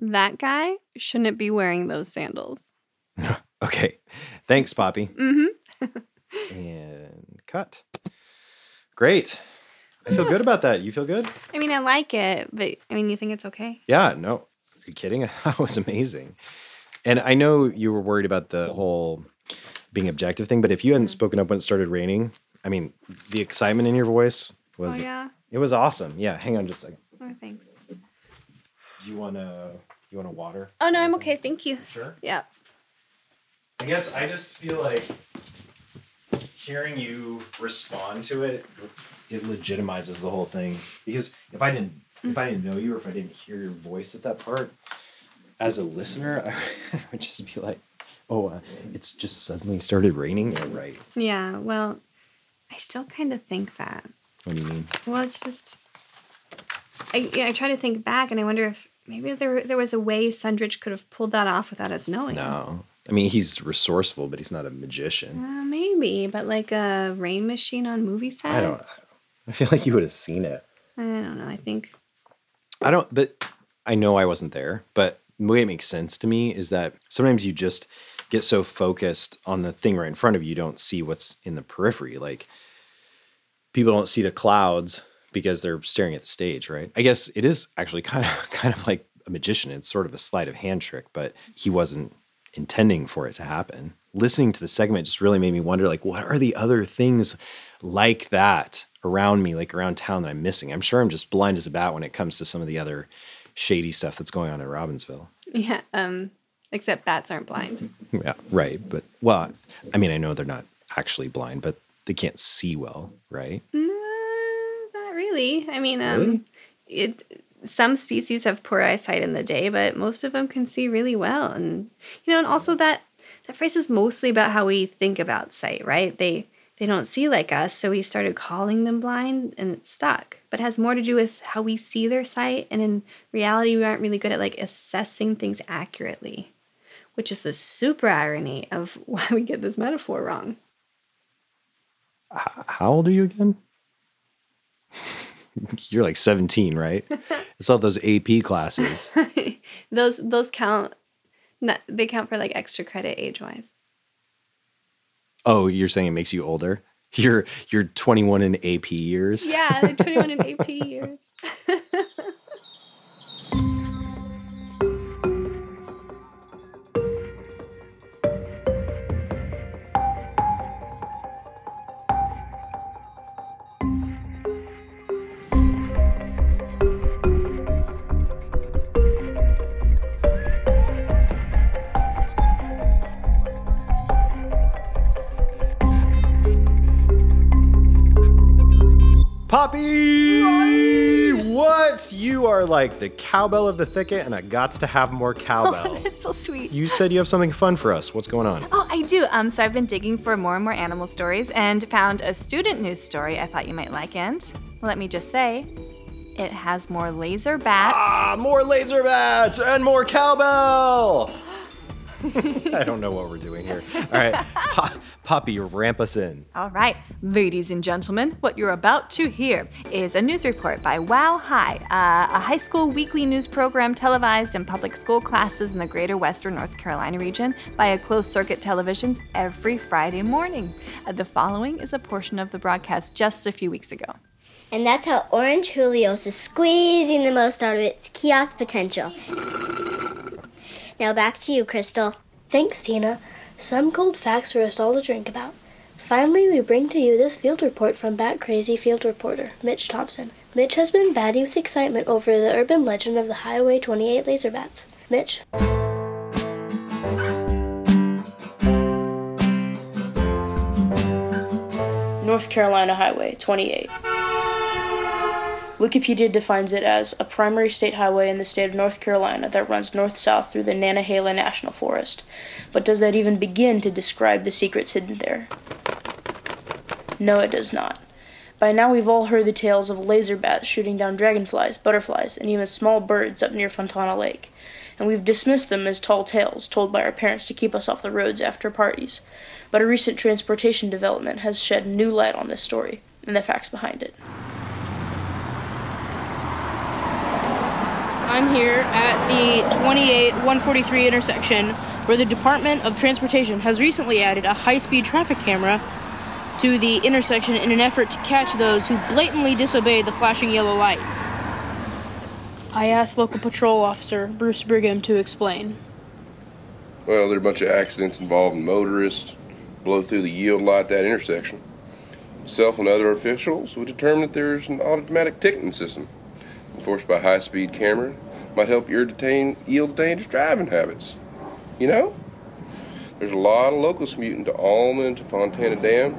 That guy shouldn't be wearing those sandals. Okay. Thanks, Poppy. Mm-hmm. And cut. Great. I feel good about that. You feel good? I mean, I like it, but I mean, you think it's okay? Yeah, no. Are you kidding? That was amazing. And I know you were worried about the whole being objective thing, but if you hadn't Mhm. spoken up when it started raining, I mean, the excitement in your voice was oh yeah. it was awesome. Yeah, hang on just a second. Oh, thanks. Do you want to you want to water? Oh no, I'm okay. Thank you. Sure. Yeah. I guess I just feel like hearing you respond to it, it legitimizes the whole thing. Because if I didn't, if I didn't know you, or if I didn't hear your voice at that part, as a listener, I would just be like, "Oh, uh, it's just suddenly started raining." Yeah, right. Yeah. Well, I still kind of think that. What do you mean? Well, it's just I yeah, I try to think back, and I wonder if maybe there there was a way Sundridge could have pulled that off without us knowing. No, I mean he's resourceful, but he's not a magician. Uh, maybe, but like a rain machine on movie sets. I don't. I feel like you would have seen it. I don't know. I think. I don't, but I know I wasn't there. But the way it makes sense to me is that sometimes you just get so focused on the thing right in front of you, you don't see what's in the periphery. Like people don't see the clouds because they're staring at the stage, right? I guess it is actually kind of kind of like a magician. It's sort of a sleight of hand trick, but he wasn't intending for it to happen. Listening to the segment just really made me wonder like what are the other things like that around me, like around town that I'm missing? I'm sure I'm just blind as a bat when it comes to some of the other shady stuff that's going on in Robbinsville. Yeah. Um. Except bats aren't blind. Yeah, right. But well, I mean, I know they're not actually blind, but they can't see well, right? Mm, not really. I mean, um, Really? it. Some species have poor eyesight in the day, but most of them can see really well. And you know, and also that that phrase is mostly about how we think about sight, right? They they don't see like us, so we started calling them blind, and it stuck. But it has more to do with how we see their sight, and in reality, we aren't really good at like assessing things accurately, which is the super irony of why we get this metaphor wrong. How old are you again? You're like 17, right? It's all those AP classes. those those count. They count for like extra credit age wise. Oh, you're saying it makes you older? You're you're 21 in AP years. Yeah, like 21 in AP years. Poppy! What? You are like the cowbell of the thicket, and I gots to have more cowbell. Oh, that's so sweet. you said you have something fun for us. What's going on? Oh, I do. Um, so I've been digging for more and more animal stories and found a student news story I thought you might like. And let me just say, it has more laser bats. Ah, more laser bats and more cowbell. I don't know what we're doing here. All right, Po- Poppy, ramp us in. All right, ladies and gentlemen, what you're about to hear is a news report by Wow High, uh, a high school weekly news program televised in public school classes in the greater western North Carolina region by a closed circuit television every Friday morning. Uh, the following is a portion of the broadcast just a few weeks ago. And that's how Orange Julius is squeezing the most out of its kiosk potential. Now back to you, Crystal. Thanks, Tina. Some cold facts for us all to drink about. Finally, we bring to you this field report from Bat Crazy field reporter, Mitch Thompson. Mitch has been batty with excitement over the urban legend of the Highway 28 laser bats. Mitch? North Carolina Highway 28. Wikipedia defines it as a primary state highway in the state of North Carolina that runs north south through the Nantahala National Forest. But does that even begin to describe the secrets hidden there? No, it does not. By now, we've all heard the tales of laser bats shooting down dragonflies, butterflies, and even small birds up near Fontana Lake. And we've dismissed them as tall tales told by our parents to keep us off the roads after parties. But a recent transportation development has shed new light on this story and the facts behind it. I'm here at the 28 143 intersection where the Department of Transportation has recently added a high speed traffic camera to the intersection in an effort to catch those who blatantly disobey the flashing yellow light. I asked local patrol officer Bruce Brigham to explain. Well, there are a bunch of accidents involving motorists blow through the yield light at that intersection. Self and other officials would determine that there's an automatic ticketing system enforced by high speed camera might help your detain yield dangerous driving habits. You know? There's a lot of locals commuting to Alma and to Fontana Dam.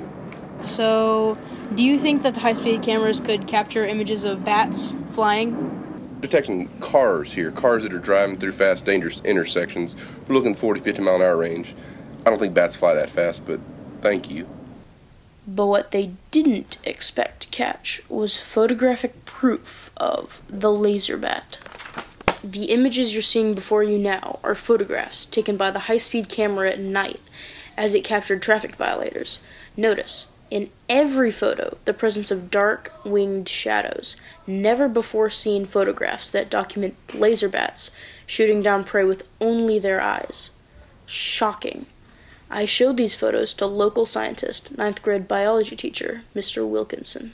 So, do you think that the high speed cameras could capture images of bats flying? Detecting cars here, cars that are driving through fast, dangerous intersections. We're looking 40, 50 mile an hour range. I don't think bats fly that fast, but thank you. But what they didn't expect to catch was photographic proof of the laser bat. The images you're seeing before you now are photographs taken by the high speed camera at night as it captured traffic violators. Notice, in every photo, the presence of dark winged shadows, never before seen photographs that document laser bats shooting down prey with only their eyes. Shocking. I showed these photos to local scientist, ninth grade biology teacher, Mr. Wilkinson.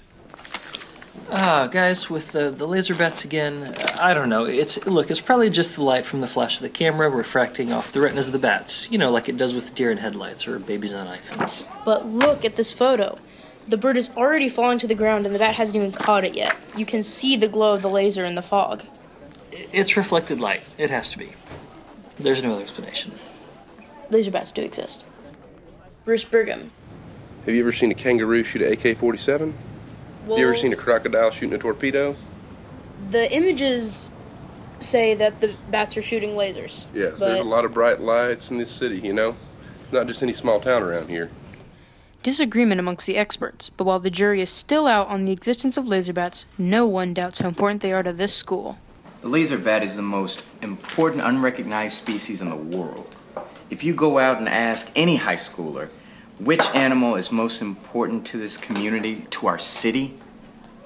Ah, guys, with the, the laser bats again, I don't know. It's look, it's probably just the light from the flash of the camera refracting off the retinas of the bats. You know, like it does with deer in headlights or babies on iPhones. But look at this photo. The bird is already falling to the ground and the bat hasn't even caught it yet. You can see the glow of the laser in the fog. It's reflected light. It has to be. There's no other explanation. Laser bats do exist. Bruce Brigham. Have you ever seen a kangaroo shoot an AK 47? Well, You ever seen a crocodile shooting a torpedo? The images say that the bats are shooting lasers. Yeah, but there's a lot of bright lights in this city, you know? It's not just any small town around here. disagreement amongst the experts, but while the jury is still out on the existence of laser bats, no one doubts how important they are to this school. The laser bat is the most important unrecognized species in the world. If you go out and ask any high schooler which animal is most important to this community, to our city,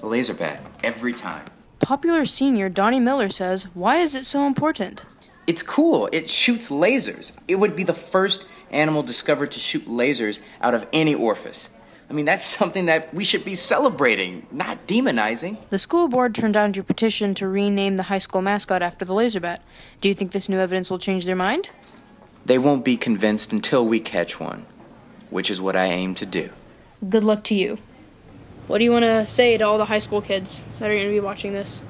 the laser bat, every time. Popular senior Donnie Miller says, Why is it so important? It's cool. It shoots lasers. It would be the first animal discovered to shoot lasers out of any orifice. I mean, that's something that we should be celebrating, not demonizing. The school board turned down your petition to rename the high school mascot after the laser bat. Do you think this new evidence will change their mind? They won't be convinced until we catch one, which is what I aim to do. Good luck to you. What do you want to say to all the high school kids that are going to be watching this?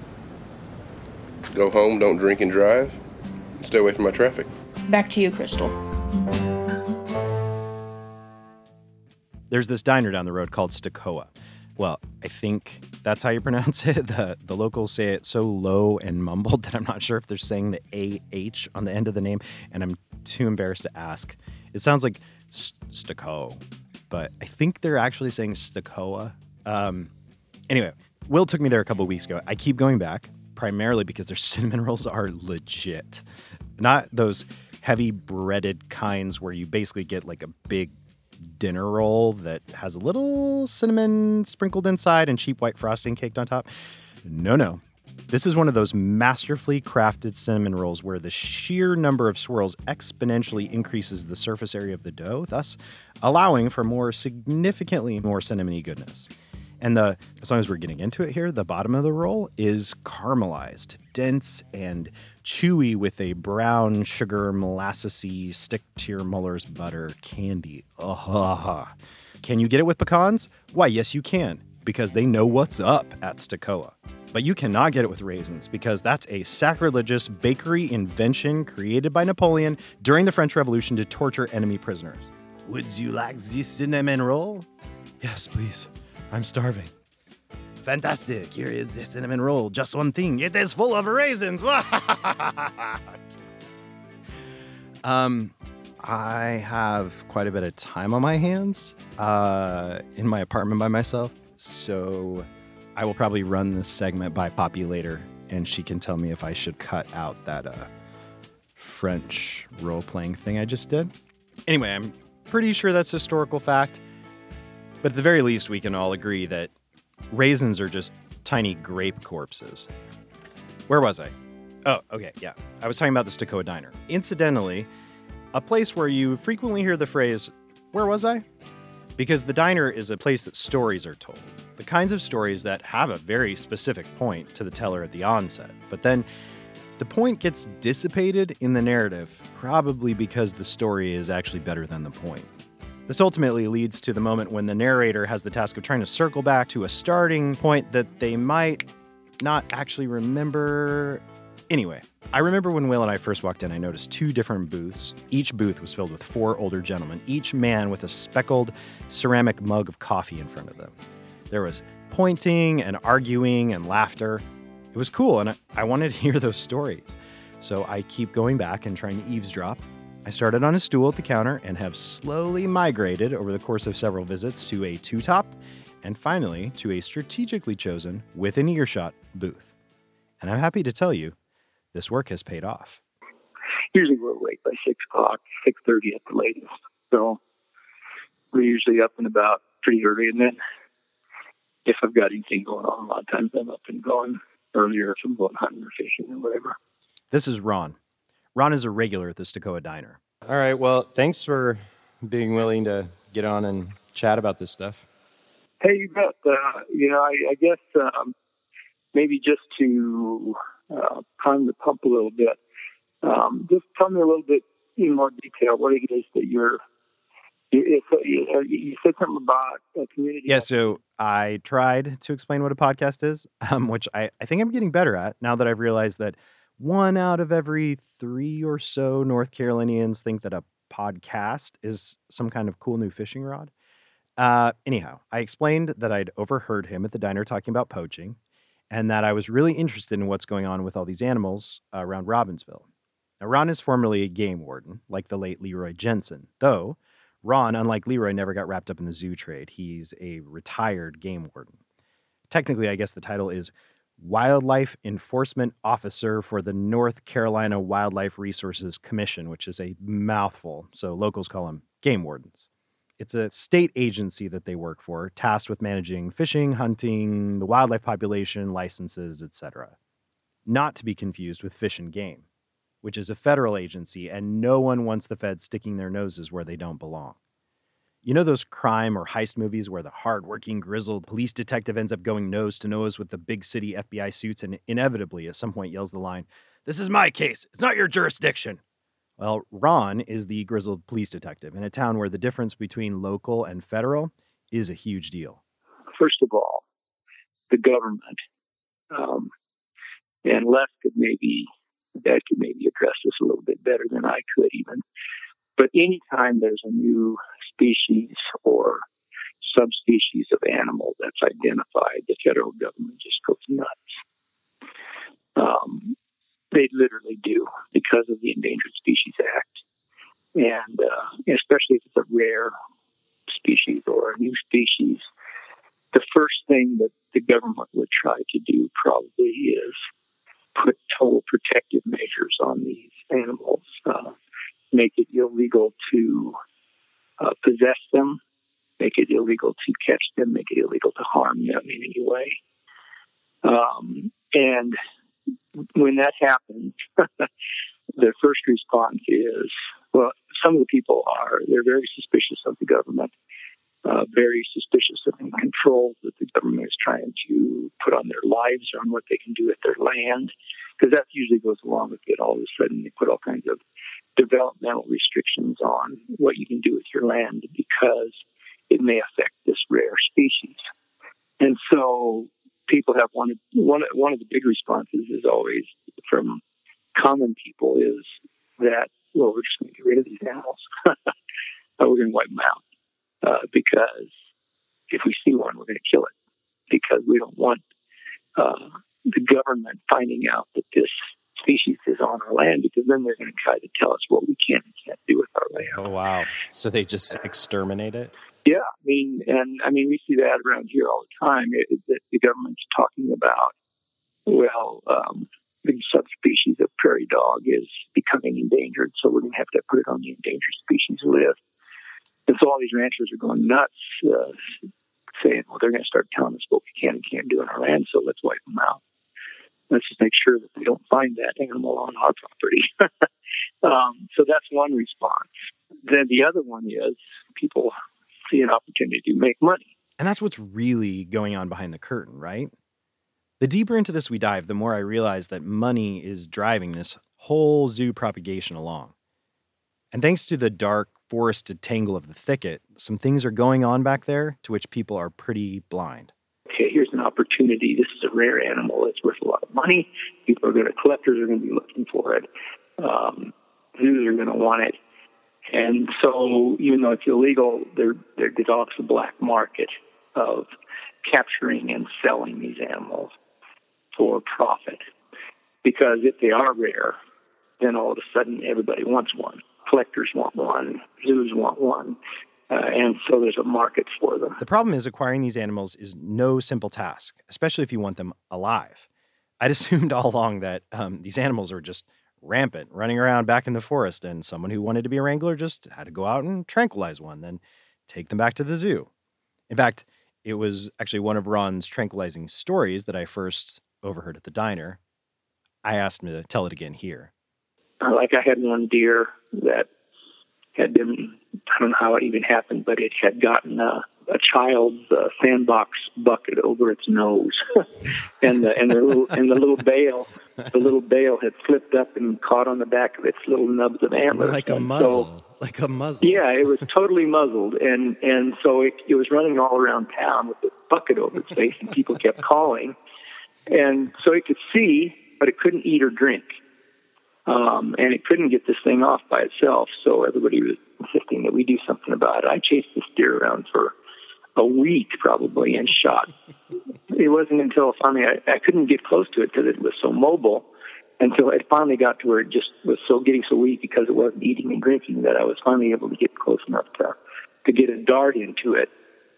Go home, don't drink and drive. Stay away from my traffic. Back to you, Crystal. There's this diner down the road called Stakoa. Well, I think that's how you pronounce it. The the locals say it so low and mumbled that I'm not sure if they're saying the AH on the end of the name, and I'm too embarrassed to ask. It sounds like st- Stako, but I think they're actually saying Stakoa. Um, anyway, Will took me there a couple weeks ago. I keep going back primarily because their cinnamon rolls are legit, not those heavy breaded kinds where you basically get like a big dinner roll that has a little cinnamon sprinkled inside and cheap white frosting caked on top. No, no. This is one of those masterfully crafted cinnamon rolls where the sheer number of swirls exponentially increases the surface area of the dough, thus allowing for more significantly more cinnamony goodness. And the as long as we're getting into it here, the bottom of the roll is caramelized, dense and chewy with a brown sugar molassesy stick to your molars butter candy. Ah, can you get it with pecans? Why, yes, you can, because they know what's up at Stakoa. But you cannot get it with raisins because that's a sacrilegious bakery invention created by Napoleon during the French Revolution to torture enemy prisoners. Would you like this cinnamon roll? Yes, please. I'm starving. Fantastic. Here is the cinnamon roll. Just one thing. It is full of raisins. um, I have quite a bit of time on my hands uh, in my apartment by myself. So I will probably run this segment by Poppy later, and she can tell me if I should cut out that uh, French role playing thing I just did. Anyway, I'm pretty sure that's historical fact. But at the very least, we can all agree that raisins are just tiny grape corpses. Where was I? Oh, okay, yeah. I was talking about the Stokoe Diner. Incidentally, a place where you frequently hear the phrase, Where was I? Because the diner is a place that stories are told. The kinds of stories that have a very specific point to the teller at the onset. But then the point gets dissipated in the narrative, probably because the story is actually better than the point. This ultimately leads to the moment when the narrator has the task of trying to circle back to a starting point that they might not actually remember. Anyway, I remember when Will and I first walked in, I noticed two different booths. Each booth was filled with four older gentlemen, each man with a speckled ceramic mug of coffee in front of them. There was pointing and arguing and laughter. It was cool, and I, wanted to hear those stories. So I keep going back and trying to eavesdrop. I started on a stool at the counter and have slowly migrated over the course of several visits to a two top and finally to a strategically chosen, within earshot booth. And I'm happy to tell you, this work has paid off. Usually we're awake by six o'clock, six thirty at the latest. So we're usually up and about pretty early. And then if I've got anything going on, a lot of times I'm up and going earlier if I'm going hunting or fishing or whatever. This is Ron. Ron is a regular at the Stokoe Diner. All right. Well, thanks for being willing to get on and chat about this stuff. Hey, you bet. Uh, you know, I, I guess um, maybe just to uh, prime the pump a little bit, um, just tell me a little bit in more detail what it is that you're. You, you said something about a community. Yeah, so I tried to explain what a podcast is, um, which I, I think I'm getting better at now that I've realized that one out of every three or so North Carolinians think that a podcast is some kind of cool new fishing rod. Uh, anyhow, I explained that I'd overheard him at the diner talking about poaching and that I was really interested in what's going on with all these animals around Robbinsville. Now, Ron is formerly a game warden, like the late Leroy Jensen, though Ron, unlike Leroy, never got wrapped up in the zoo trade. He's a retired game warden. Technically, I guess the title is Wildlife Enforcement Officer for the North Carolina Wildlife Resources Commission, which is a mouthful. So locals call them game wardens. It's a state agency that they work for, tasked with managing fishing, hunting, the wildlife population, licenses, etc. Not to be confused with Fish and Game, which is a federal agency, and no one wants the feds sticking their noses where they don't belong. You know those crime or heist movies where the hardworking, grizzled police detective ends up going nose to nose with the big city FBI suits and inevitably at some point yells the line, This is my case. It's not your jurisdiction. Well, Ron is the grizzled police detective in a town where the difference between local and federal is a huge deal. First of all, the government, um, and Les could maybe, Dad could maybe address this a little bit better than I could even. But anytime there's a new species or subspecies of animal that's identified, the federal government just goes nuts. Um, they literally do because of the Endangered Species Act, and uh, especially if it's a rare species or a new species. The first thing that the government would try to do probably is put total protective measures on these animals, uh, make it illegal to uh, possess them, make it illegal to catch them, make it illegal to harm them in any way. Um, and when that happens, the first response is, well, some of the people are, they're very suspicious of the government, uh, very suspicious of the control that the government is trying to put on their lives or on what they can do with their land. Because that usually goes along with it. All of a sudden, they put all kinds of developmental restrictions on what you can do with your land because it may affect this rare species. And so people have wanted one one of the big responses is always from common people is that well we're just going to get rid of these animals we're going to wipe them out uh, because if we see one we're going to kill it because we don't want uh, the government finding out that this species is on our land because then they're going to try to tell us what we can and can't do with our land. Oh wow! So they just exterminate it? Yeah, I mean, and I mean, we see that around here all the time. It, it, the government's talking about, well, um, the subspecies of prairie dog is becoming endangered, so we're going to have to put it on the endangered species list. And so all these ranchers are going nuts, uh, saying, well, they're going to start telling us what we can and can't do in our land, so let's wipe them out. let's just make sure that they don't find that animal on our property. um, so that's one response. Then the other one is people see an opportunity to make money. And that's what's really going on behind the curtain, right? The deeper into this we dive, the more I realize that money is driving this whole zoo propagation along. And thanks to the dark, forested tangle of the thicket, some things are going on back there to which people are pretty blind. Okay, here's an opportunity. This is a rare animal. It's worth a lot of money. People are going to, collectors are going to be looking for it. Um, zoos are going to want it. And so, even though it's illegal, there, there develops a black market of capturing and selling these animals for profit. Because if they are rare, then all of a sudden everybody wants one collectors want one, zoos want one, uh, and so there's a market for them. The problem is acquiring these animals is no simple task, especially if you want them alive. I'd assumed all along that um, these animals were just rampant, running around back in the forest, and someone who wanted to be a wrangler just had to go out and tranquilize one, then take them back to the zoo. In fact, it was actually one of Ron's tranquilizing stories that I first overheard at the diner. I asked him to tell it again here. Uh, like I had one deer that had been, I don't know how it even happened, but it had gotten a, a child's uh, sandbox bucket over its nose, and the and the little and the little bale, the little bale had flipped up and caught on the back of its little nubs of antlers, like a muzzle, So, like a muzzle. yeah, it was totally muzzled, and and so it, it was running all around town with the bucket over its face, and people kept calling, and so it could see, but it couldn't eat or drink um, and it couldn't get this thing off by itself. So everybody was insisting that we do something about it. I chased this deer around for a week probably and shot. it wasn't until finally I, I couldn't get close to it because it was so mobile until it finally got to where it just was so getting so weak because it wasn't eating and drinking that I was finally able to get close enough to to get a dart into it.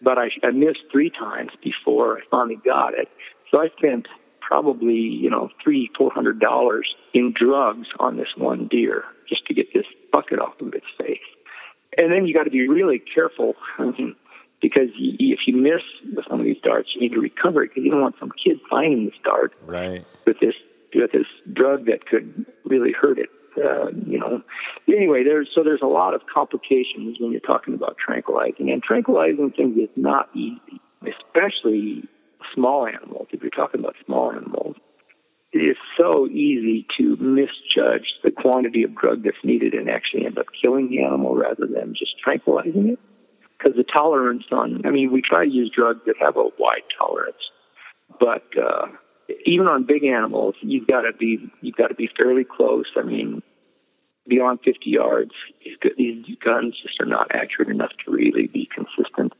But I, I missed three times before I finally got it. So I spent probably you know three four hundred dollars in drugs on this one deer just to get this bucket off of its face. And then you got to be really careful because if you miss with some of these darts you need to recover it because you don't want some kid finding this dart right. with this with this drug that could really hurt it uh, you know. Anyway there's so there's a lot of complications when you're talking about tranquilizing and tranquilizing things is not easy especially small animals, if you're talking about small animals, it is so easy to misjudge the quantity of drug that's needed and actually end up killing the animal rather than just tranquilizing it. Because the tolerance on, I mean, we try to use drugs that have a wide tolerance, but uh, even on big animals, you've got to be you've got to be fairly close. I mean, beyond 50 yards, these guns just are not accurate enough to really be consistent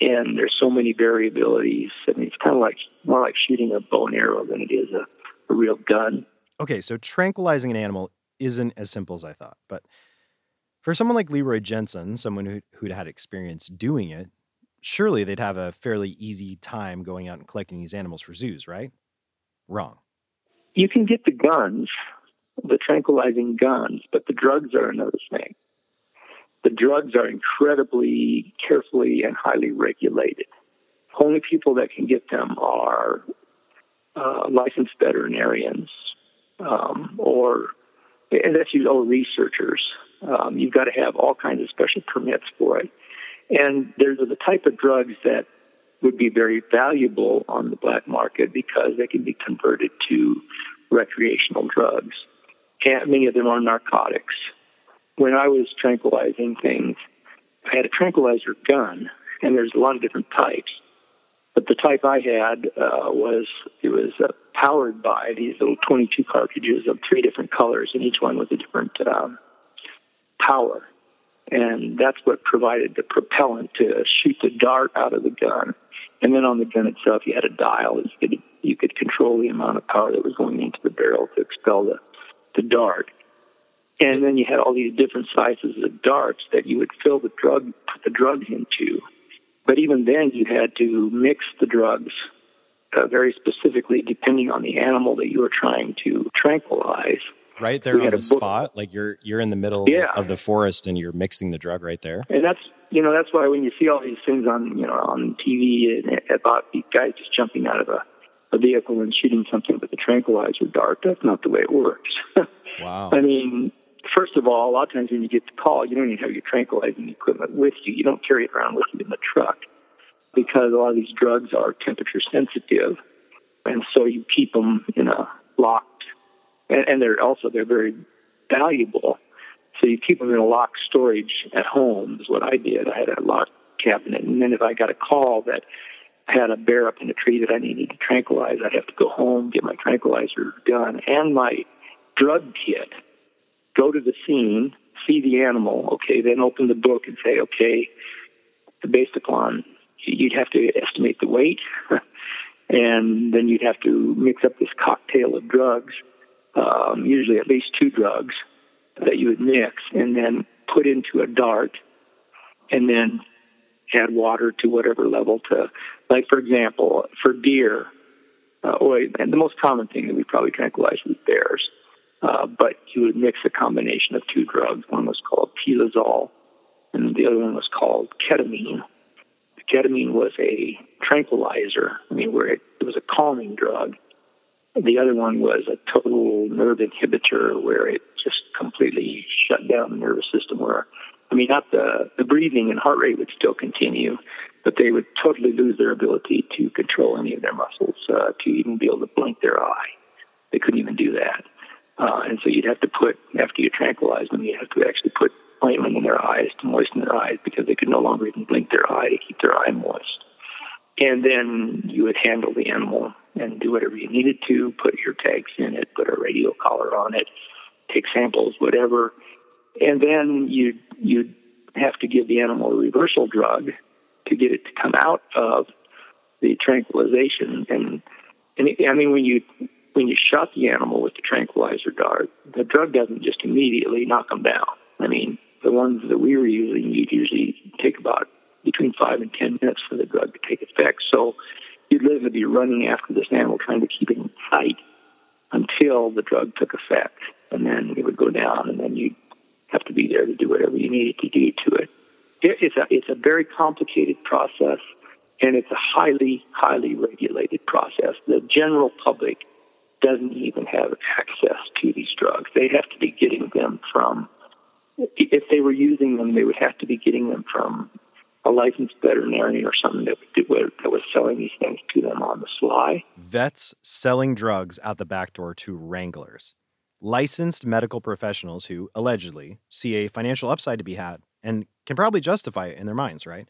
and there's so many variabilities. I mean, it's kind of like more like shooting a bow and arrow than it is a, a real gun. Okay, so tranquilizing an animal isn't as simple as I thought, but for someone like Leroy Jensen, someone who, who'd had experience doing it, surely they'd have a fairly easy time going out and collecting these animals for zoos, right? Wrong. You can get the guns, the tranquilizing guns, but the drugs are another thing the drugs are incredibly carefully and highly regulated. Only people that can get them are uh, licensed veterinarians um, or and you or researchers. Um, you've got to have all kinds of special permits for it. And there's the type of drugs that would be very valuable on the black market because they can be converted to recreational drugs. And many of them are narcotics when I was tranquilizing things, I had a tranquilizer gun, and there's a lot of different types. But the type I had uh, was it was uh, powered by these little 22 cartridges of three different colors, and each one was a different um, power. And that's what provided the propellant to shoot the dart out of the gun. And then on the gun itself, you had a dial. You could you could control the amount of power that was going into the barrel to expel the the dart. And then you had all these different sizes of darts that you would fill the drug, put the drugs into. But even then, you had to mix the drugs uh, very specifically, depending on the animal that you were trying to tranquilize. Right there on the spot, like you're you're in the middle yeah. of the forest and you're mixing the drug right there. And that's you know that's why when you see all these things on you know on TV about these guys just jumping out of a, a vehicle and shooting something with a tranquilizer dart. That's not the way it works. Wow. I mean, first of all, a lot of times when you get the call, you don't even have your tranquilizing equipment with you. You don't carry it around with you in the truck because a lot of these drugs are temperature sensitive, and so you keep them in a locked, and, and they're also they're very valuable. So you keep them in a locked storage at home is what I did. I had a locked cabinet, and then if I got a call that had a bear up in a tree that I needed to tranquilize, I'd have to go home, get my tranquilizer gun and my drug kit, go to the scene, see the animal, okay, then open the book and say, okay, based upon, you'd have to estimate the weight, and then you'd have to mix up this cocktail of drugs, um, usually at least two drugs that you would mix, and then put into a dart, and then add water to whatever level to, like for example, for deer, uh, or and the most common thing that we probably tranquilize with bears, uh, but you would mix a combination of two drugs. One was called Telazol, and the other one was called ketamine. The ketamine was a tranquilizer. I mean, where it, it was a calming drug. The other one was a total nerve inhibitor, where it just completely shut down the nervous system. Where, I mean, not the the breathing and heart rate would still continue, but they would totally lose their ability to control any of their muscles, uh, to even be able to blink their eye. They couldn't even do that. Uh, and so you'd have to put, after you tranquilize them, you'd have to actually put ointment in their eyes to moisten their eyes because they could no longer even blink their eye to keep their eye moist. And then you would handle the animal and do whatever you needed to, put your tags in it, put a radio collar on it, take samples, whatever. And then you'd, you'd have to give the animal a reversal drug to get it to come out of the tranquilization. And, and I mean, when you when you shot the animal with the tranquilizer dart, the drug doesn't just immediately knock them down. I mean, the ones that we were using, you'd usually take about between five and ten minutes for the drug to take effect. So you'd literally be running after this animal, trying to keep it in sight until the drug took effect, and then it would go down, and then you'd have to be there to do whatever you needed to do to it. It's a it's a very complicated process, and it's a highly highly regulated process. The general public doesn't even have access to these drugs. They have to be getting them from, if they were using them, they would have to be getting them from a licensed veterinarian or something that, that was selling these things to them on the sly. Vets selling drugs out the back door to wranglers. Licensed medical professionals who allegedly see a financial upside to be had and can probably justify it in their minds, right?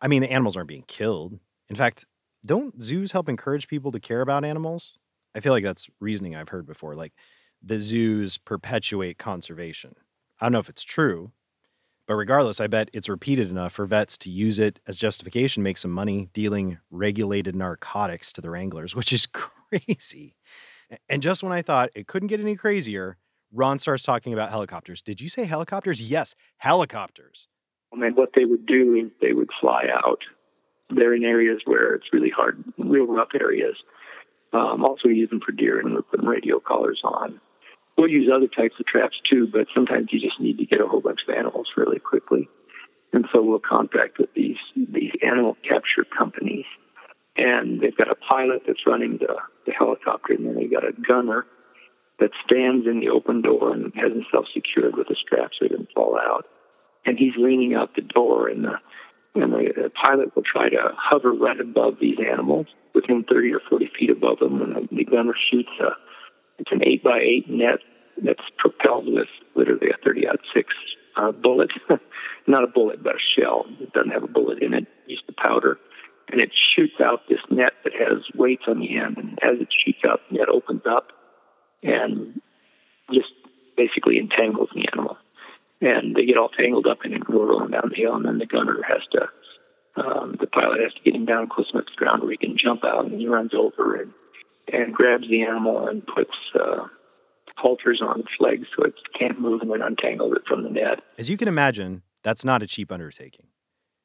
I mean, the animals aren't being killed. In fact, don't zoos help encourage people to care about animals? I feel like that's reasoning I've heard before. Like the zoos perpetuate conservation. I don't know if it's true, but regardless, I bet it's repeated enough for vets to use it as justification, make some money dealing regulated narcotics to the wranglers, which is crazy. And just when I thought it couldn't get any crazier, Ron starts talking about helicopters. Did you say helicopters? Yes, helicopters. I mean, what they would do is they would fly out. They're in areas where it's really hard, real rough areas um, also use them for deer and we're putting radio collars on. We'll use other types of traps too, but sometimes you just need to get a whole bunch of animals really quickly. And so we'll contract with these these animal capture companies, and they've got a pilot that's running the, the helicopter, and then they've got a gunner that stands in the open door and has himself secured with a strap so he doesn't fall out. And he's leaning out the door, and the and the, pilot will try to hover right above these animals within 30 or 40 feet above them, and the gunner shoots a it's an eight by eight net that's propelled with literally a 30 out six uh, bullet, not a bullet but a shell. It doesn't have a bullet in it. Used the powder, and it shoots out this net that has weights on the end, and as it shoots out, the net opens up and just basically entangles the animal. And they get all tangled up in it and go rolling down the hill, and then the gunner has to um, the pilot has to get him down close enough to the ground where he can jump out, and he runs over and and grabs the animal and puts uh, halters on its legs so it can't move and then untangles it from the net. As you can imagine, that's not a cheap undertaking.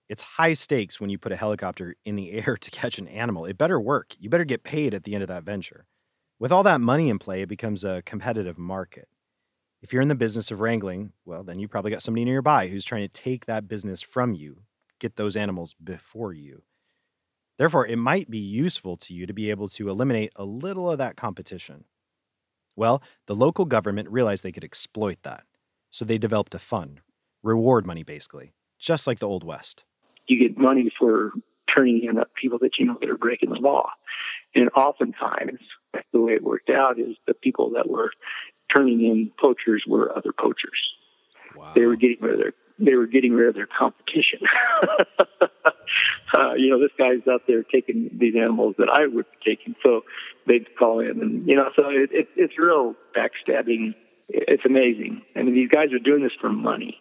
It's high stakes when you put a helicopter in the air to catch an animal. It better work. You better get paid at the end of that venture. With all that money in play, it becomes a competitive market. If you're in the business of wrangling, well, then you probably got somebody nearby who's trying to take that business from you get those animals before you. Therefore, it might be useful to you to be able to eliminate a little of that competition. Well, the local government realized they could exploit that. So they developed a fund, reward money basically, just like the Old West. You get money for turning in people that you know that are breaking the law. And oftentimes, the way it worked out is the people that were turning in poachers were other poachers. Wow. They were getting rid of their they were getting rid of their competition. uh, you know, this guy's out there taking these animals that I would be taking, so they'd call in, and you know, so it, it, it's real backstabbing. It's amazing. I mean, these guys are doing this for money,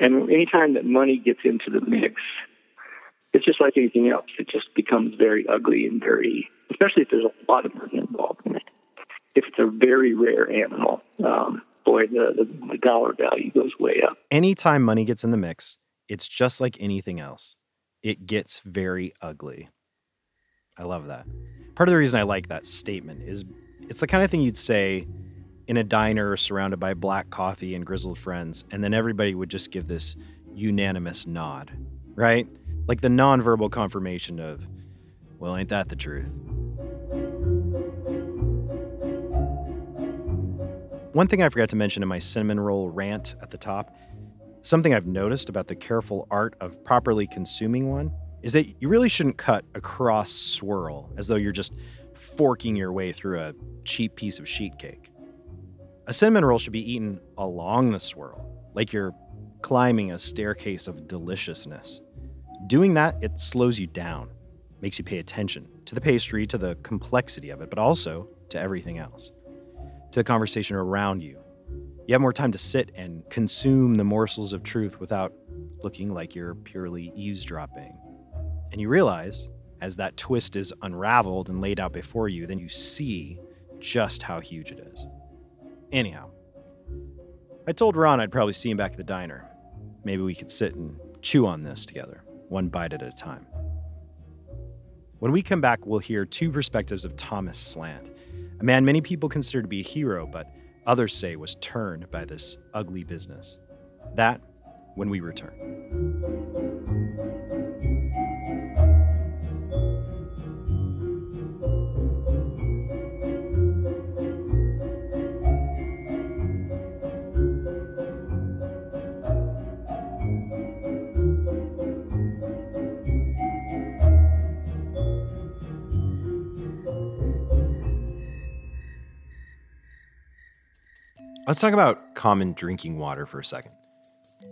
and anytime that money gets into the mix, it's just like anything else. It just becomes very ugly and very, especially if there's a lot of money involved in it. If it's a very rare animal, um, boy, the, the, the dollar value goes way up. Anytime money gets in the mix, it's just like anything else. It gets very ugly. I love that. Part of the reason I like that statement is it's the kind of thing you'd say in a diner surrounded by black coffee and grizzled friends, and then everybody would just give this unanimous nod, right? Like the nonverbal confirmation of, well, ain't that the truth? One thing I forgot to mention in my cinnamon roll rant at the top something I've noticed about the careful art of properly consuming one is that you really shouldn't cut across swirl as though you're just forking your way through a cheap piece of sheet cake. A cinnamon roll should be eaten along the swirl, like you're climbing a staircase of deliciousness. Doing that, it slows you down, makes you pay attention to the pastry, to the complexity of it, but also to everything else, to the conversation around you. You have more time to sit and consume the morsels of truth without looking like you're purely eavesdropping. And you realize, as that twist is unraveled and laid out before you, then you see just how huge it is. Anyhow, I told Ron I'd probably see him back at the diner. Maybe we could sit and chew on this together one bite at a time. When we come back, we'll hear two perspectives of Thomas Slant, a man many people consider to be a hero, but others say was turned by this ugly business. That when we return. Let's talk about common drinking water for a second.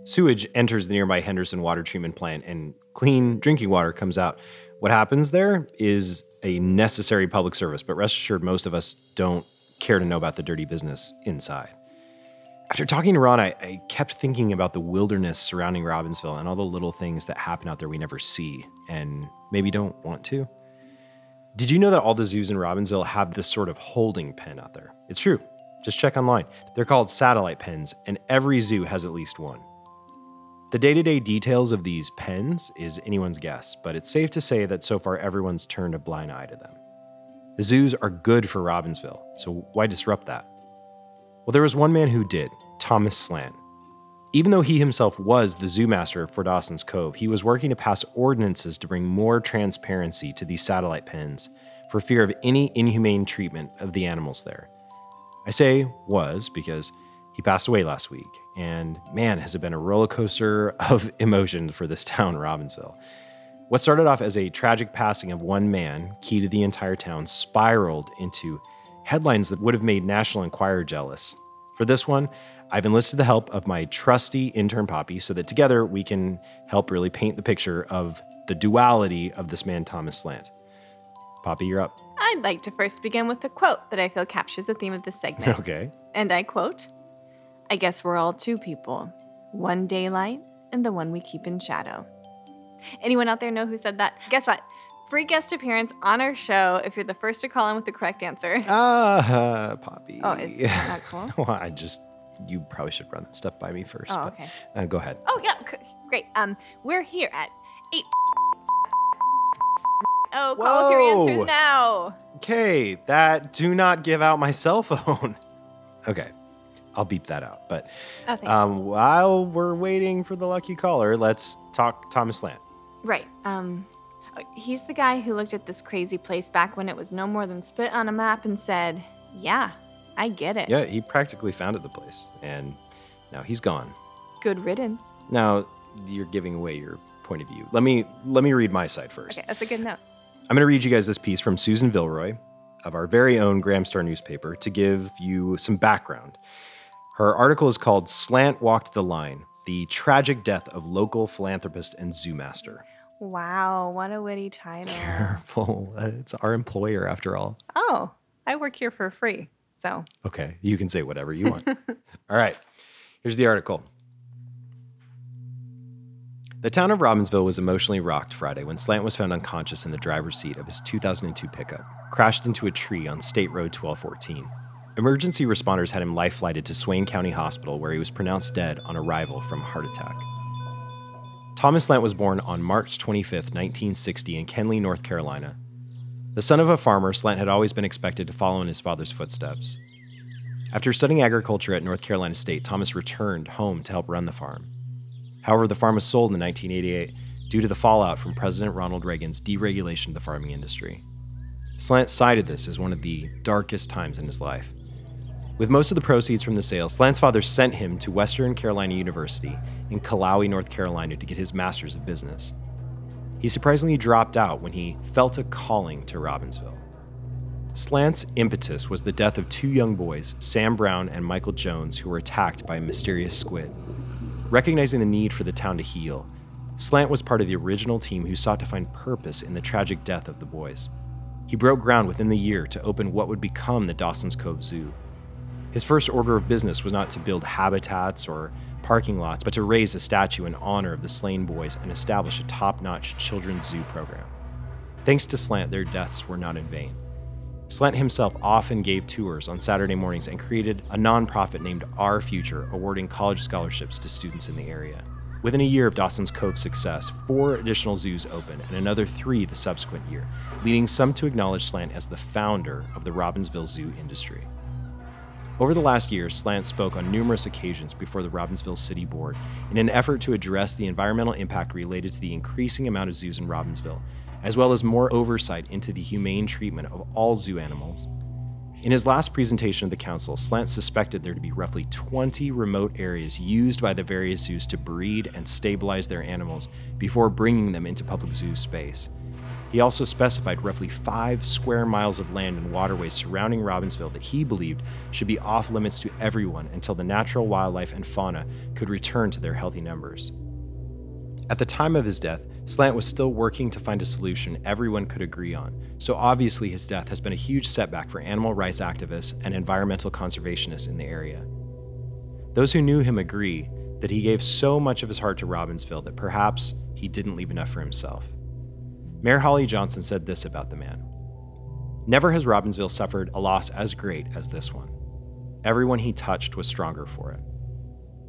Sewage enters the nearby Henderson water treatment plant and clean drinking water comes out. What happens there is a necessary public service, but rest assured, most of us don't care to know about the dirty business inside. After talking to Ron, I, I kept thinking about the wilderness surrounding Robbinsville and all the little things that happen out there we never see and maybe don't want to. Did you know that all the zoos in Robbinsville have this sort of holding pen out there? It's true. Just check online. They're called satellite pens, and every zoo has at least one. The day to day details of these pens is anyone's guess, but it's safe to say that so far everyone's turned a blind eye to them. The zoos are good for Robbinsville, so why disrupt that? Well, there was one man who did Thomas Slant. Even though he himself was the zoo master for Dawson's Cove, he was working to pass ordinances to bring more transparency to these satellite pens for fear of any inhumane treatment of the animals there. I say was because he passed away last week, and man, has it been a roller coaster of emotion for this town, Robbinsville. What started off as a tragic passing of one man, key to the entire town, spiraled into headlines that would have made National Enquirer jealous. For this one, I've enlisted the help of my trusty intern Poppy so that together we can help really paint the picture of the duality of this man, Thomas Slant. Poppy, you're up. I'd like to first begin with a quote that I feel captures the theme of this segment. Okay. And I quote I guess we're all two people one daylight and the one we keep in shadow. Anyone out there know who said that? Guess what? Free guest appearance on our show if you're the first to call in with the correct answer. Ah, Poppy. Oh, is that cool? well, I just, you probably should run that stuff by me first. Oh, but, okay. uh, go ahead. Oh, yeah, great. Um, we're here at 8. Oh, call with your answers now. Okay, that do not give out my cell phone. okay, I'll beep that out. But Oh, um, while we're waiting for the lucky caller, let's talk Thomas Slant. Right. Um, He's the guy who looked at this crazy place back when it was no more than spit on a map and said, Yeah, I get it. Yeah, he practically founded the place, and now he's gone. Good riddance. Now you're giving away your point of view. Let me let me read my side first. Okay, that's a good note. I'm going to read you guys this piece from Susan Vilroy of our very own Graham Star newspaper to give you some background. Her article is called Slant Walked the Line The Tragic Death of Local Philanthropist and Zoo Master. Wow, what a witty title. Careful. It's our employer after all. Oh, I work here for free. So, Okay, you can say whatever you want. all right, here's the article. The town of Robbinsville was emotionally rocked Friday when Slant was found unconscious in the driver's seat of his 2002 pickup, crashed into a tree on State Road 1214. Emergency responders had him life flighted to Swain County Hospital, where he was pronounced dead on arrival from a heart attack. Thomas Slant was born on March 25, 1960, in Kenly, North Carolina. The son of a farmer, Slant had always been expected to follow in his father's footsteps. After studying agriculture at North Carolina State, Thomas returned home to help run the farm. However, the farm was sold in 1988 due to the fallout from President Ronald Reagan's deregulation of the farming industry. Slant cited this as one of the darkest times in his life. With most of the proceeds from the sale, Slant's father sent him to Western Carolina University in Cullowhee, North Carolina to get his master's of business. He surprisingly dropped out when he felt a calling to Robbinsville. Slant's impetus was the death of two young boys, Sam Brown and Michael Jones, who were attacked by a mysterious squid. Recognizing the need for the town to heal, Slant was part of the original team who sought to find purpose in the tragic death of the boys. He broke ground within the year to open what would become the Dawson's Cove Zoo. His first order of business was not to build habitats or parking lots, but to raise a statue in honor of the slain boys and establish a top notch children's zoo program. Thanks to Slant, their deaths were not in vain. Slant himself often gave tours on Saturday mornings and created a nonprofit named Our Future, awarding college scholarships to students in the area. Within a year of Dawson's Cove's success, four additional zoos opened and another three the subsequent year, leading some to acknowledge Slant as the founder of the Robbinsville zoo industry. Over the last year, Slant spoke on numerous occasions before the Robbinsville City Board in an effort to address the environmental impact related to the increasing amount of zoos in Robbinsville, as well as more oversight into the humane treatment of all zoo animals. In his last presentation of the council, Slant suspected there to be roughly 20 remote areas used by the various zoos to breed and stabilize their animals before bringing them into public zoo space. He also specified roughly five square miles of land and waterways surrounding Robbinsville that he believed should be off limits to everyone until the natural wildlife and fauna could return to their healthy numbers. At the time of his death, Slant was still working to find a solution everyone could agree on, so obviously his death has been a huge setback for animal rights activists and environmental conservationists in the area. Those who knew him agree that he gave so much of his heart to Robbinsville that perhaps he didn't leave enough for himself. Mayor Holly Johnson said this about the man Never has Robbinsville suffered a loss as great as this one. Everyone he touched was stronger for it.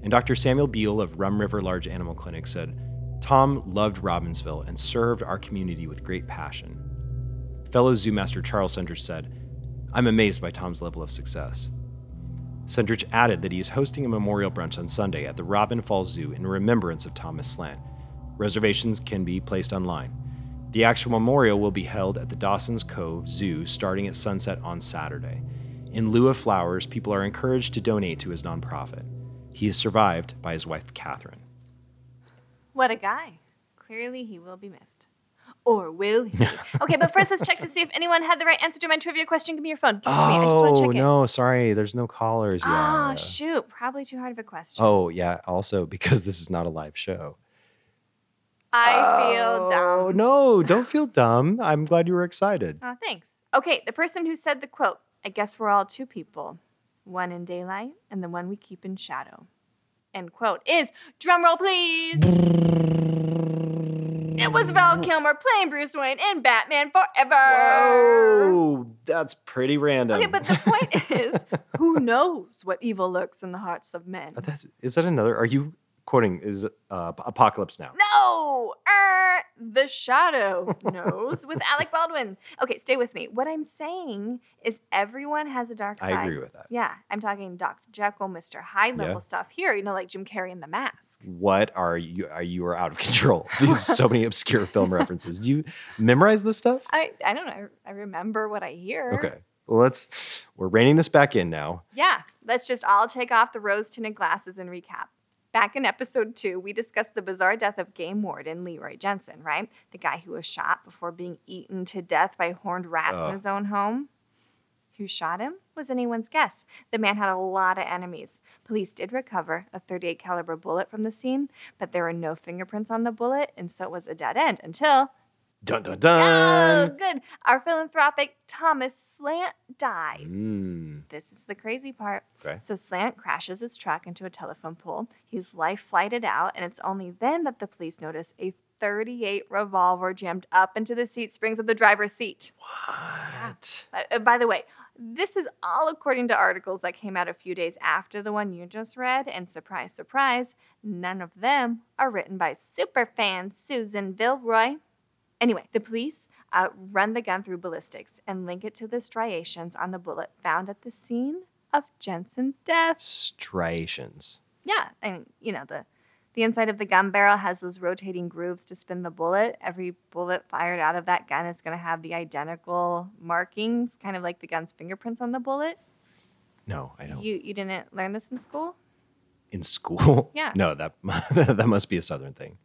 And Dr. Samuel Beal of Rum River Large Animal Clinic said, Tom loved Robbinsville and served our community with great passion. Fellow Zoo Master Charles Sendrich said, I'm amazed by Tom's level of success. Sendrich added that he is hosting a memorial brunch on Sunday at the Robin Falls Zoo in remembrance of Thomas Slant. Reservations can be placed online. The actual memorial will be held at the Dawson's Cove Zoo starting at sunset on Saturday. In lieu of flowers, people are encouraged to donate to his nonprofit. He is survived by his wife, Catherine. What a guy. Clearly, he will be missed. Or will he? okay, but first, let's check to see if anyone had the right answer to my trivia question. Give me your phone. Give it to me. I just want to oh, check it. Oh, no, sorry, there's no callers ah, yet. Oh, shoot. Probably too hard of a question. Oh, yeah, also because this is not a live show. I oh, feel dumb. Oh, no, don't feel dumb. I'm glad you were excited. Oh, thanks. Okay, the person who said the quote, I guess we're all two people, one in daylight and the one we keep in shadow. End quote is, drumroll please. it was Val Kilmer playing Bruce Wayne in Batman Forever. Oh, that's pretty random. Okay, but the point is, who knows what evil lurks in the hearts of men? That's is that another? Are you quoting is uh, Apocalypse Now. No, er, The Shadow knows with Alec Baldwin. Okay, stay with me. What I'm saying is everyone has a dark side. I agree with that. Yeah, I'm talking Dr. Jekyll, Mr. Hyde level Yeah. stuff here. You know, like Jim Carrey in The Mask. What are you? Are you are out of control? These so many obscure film references. Do you memorize this stuff? I I don't know. I, I remember what I hear. Okay. Well, let's. We're reining this back in now. Yeah, let's just all take off the rose tinted glasses and recap. Back in episode two, we discussed the bizarre death of game warden Leroy Jensen, right? The guy who was shot before being eaten to death by horned rats in his own home. Who shot him was anyone's guess. The man had a lot of enemies. Police did recover a 38 caliber bullet from the scene, but there were no fingerprints on the bullet, and so it was a dead end until Dun dun Oh, good. Our philanthropic Thomas Slant dies. Mm. This is the crazy part. Okay. So Slant crashes his truck into a telephone pole. He's life flighted out, and it's only then that the police notice a 38 revolver jammed up into the seat springs of the driver's seat. What? Uh, uh, by the way, this is all according to articles that came out a few days after the one you just read, and surprise, surprise, none of them are written by superfan Susan Vilroy. Anyway, the police uh, run the gun through ballistics and link it to the striations on the bullet found at the scene of Jensen's death. Striations. Yeah, and you know the the inside of the gun barrel has those rotating grooves to spin the bullet. Every bullet fired out of that gun is going to have the identical markings, kind of like the gun's fingerprints on the bullet. No, I don't. You you didn't learn this in school? In school? Yeah. No, that that must be a southern thing.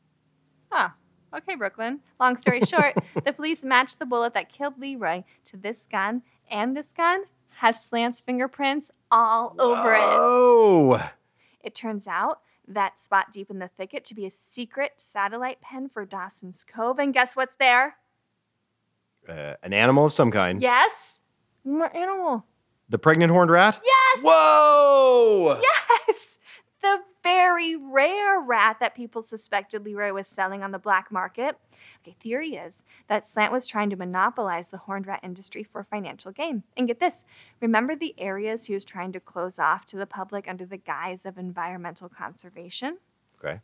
Huh. Okay, Brooklyn. Long story short, the police matched the bullet that killed Leroy to this gun, and this gun has Slant's fingerprints all over it. Oh. It turns out that spot deep in the thicket to be a secret satellite pen for Dawson's Cove. And guess what's there? Uh, an animal of some kind. Yes. More animal. The pregnant horned rat? Yes. Whoa! Yes. The very rare rat that people suspected Leroy was selling on the black market. Okay, theory is that Slant was trying to monopolize the horned rat industry for financial gain. And get this remember the areas he was trying to close off to the public under the guise of environmental conservation? Okay.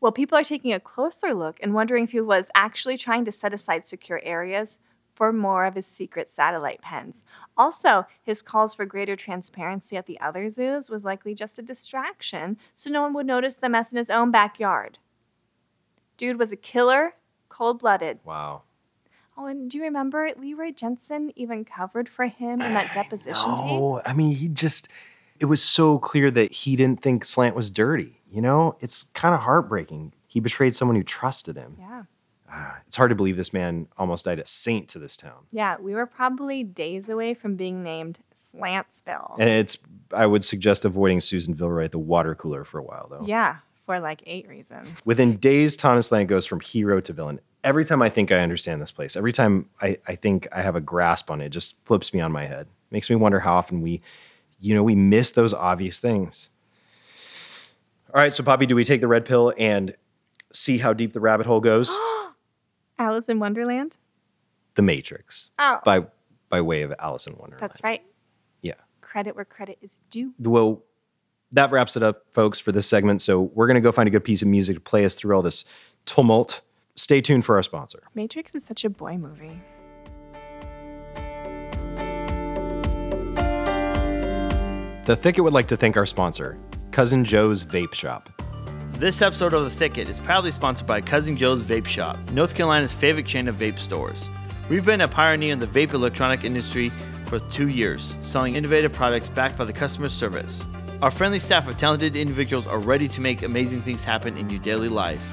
Well, people are taking a closer look and wondering if he was actually trying to set aside secure areas for more of his secret satellite pens. Also, his calls for greater transparency at the other zoos was likely just a distraction so no one would notice the mess in his own backyard. Dude was a killer, cold blooded. Wow. Oh, and do you remember Leroy Jensen even covered for him in that deposition tape? Oh, I mean, he just, it was so clear that he didn't think Slant was dirty. You know, it's kind of heartbreaking. He betrayed someone who trusted him. Yeah. It's hard to believe this man almost died a saint to this town. Yeah, we were probably days away from being named Slantsville. And it's, I would suggest avoiding Susan Vilroy at the water cooler for a while, though. Yeah, for like eight reasons. Within days, Thomas Slant goes from hero to villain. Every time I think I understand this place, every time I, I think I have a grasp on it, it just flips me on my head. Makes me wonder how often we, you know, we miss those obvious things. All right, so Poppy, do we take the red pill and see how deep the rabbit hole goes? Alice in Wonderland? the Matrix Oh, by by way of Alice in Wonderland. that's right. Yeah. Credit where credit is due. Well, that wraps it up, folks, for this segment. So we're gonna go find a good piece of music to play us through all this tumult. Stay tuned for our sponsor. Matrix is such a boy movie. The Thicket would like to thank our sponsor, Cousin Joe's Vape Shop. This episode of The Thicket is proudly sponsored by Cousin Joe's Vape Shop, North Carolina's favorite chain of vape stores. We've been a pioneer in the vape electronic industry for two years, selling innovative products backed by the customer service. Our friendly staff of talented individuals are ready to make amazing things happen in your daily life.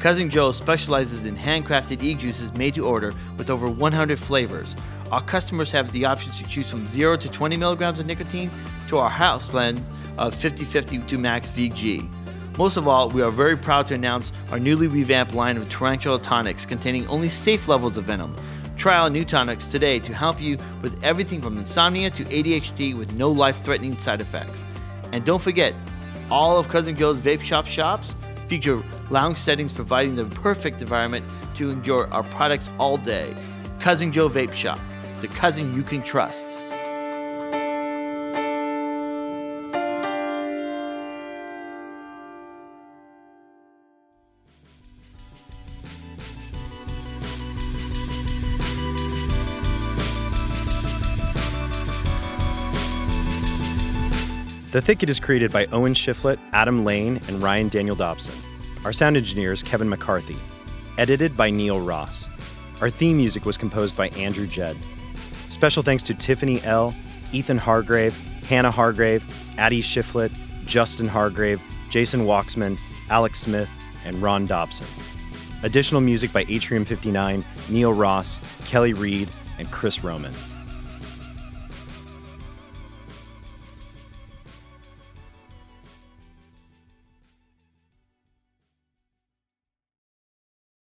Cousin Joe specializes in handcrafted e juices made to order with over 100 flavors. Our customers have the option to choose from 0 to 20 milligrams of nicotine to our house blends of 50 50 to max VG. Most of all, we are very proud to announce our newly revamped line of tarantula tonics containing only safe levels of venom. Try our new tonics today to help you with everything from insomnia to ADHD with no life threatening side effects. And don't forget, all of Cousin Joe's Vape Shop shops feature lounge settings providing the perfect environment to enjoy our products all day. Cousin Joe Vape Shop, the cousin you can trust. The Thicket is created by Owen Shiflett, Adam Lane, and Ryan Daniel Dobson. Our sound engineer is Kevin McCarthy. Edited by Neil Ross. Our theme music was composed by Andrew Jed. Special thanks to Tiffany L., Ethan Hargrave, Hannah Hargrave, Addie Shiflett, Justin Hargrave, Jason Waxman, Alex Smith, and Ron Dobson. Additional music by Atrium 59, Neil Ross, Kelly Reed, and Chris Roman.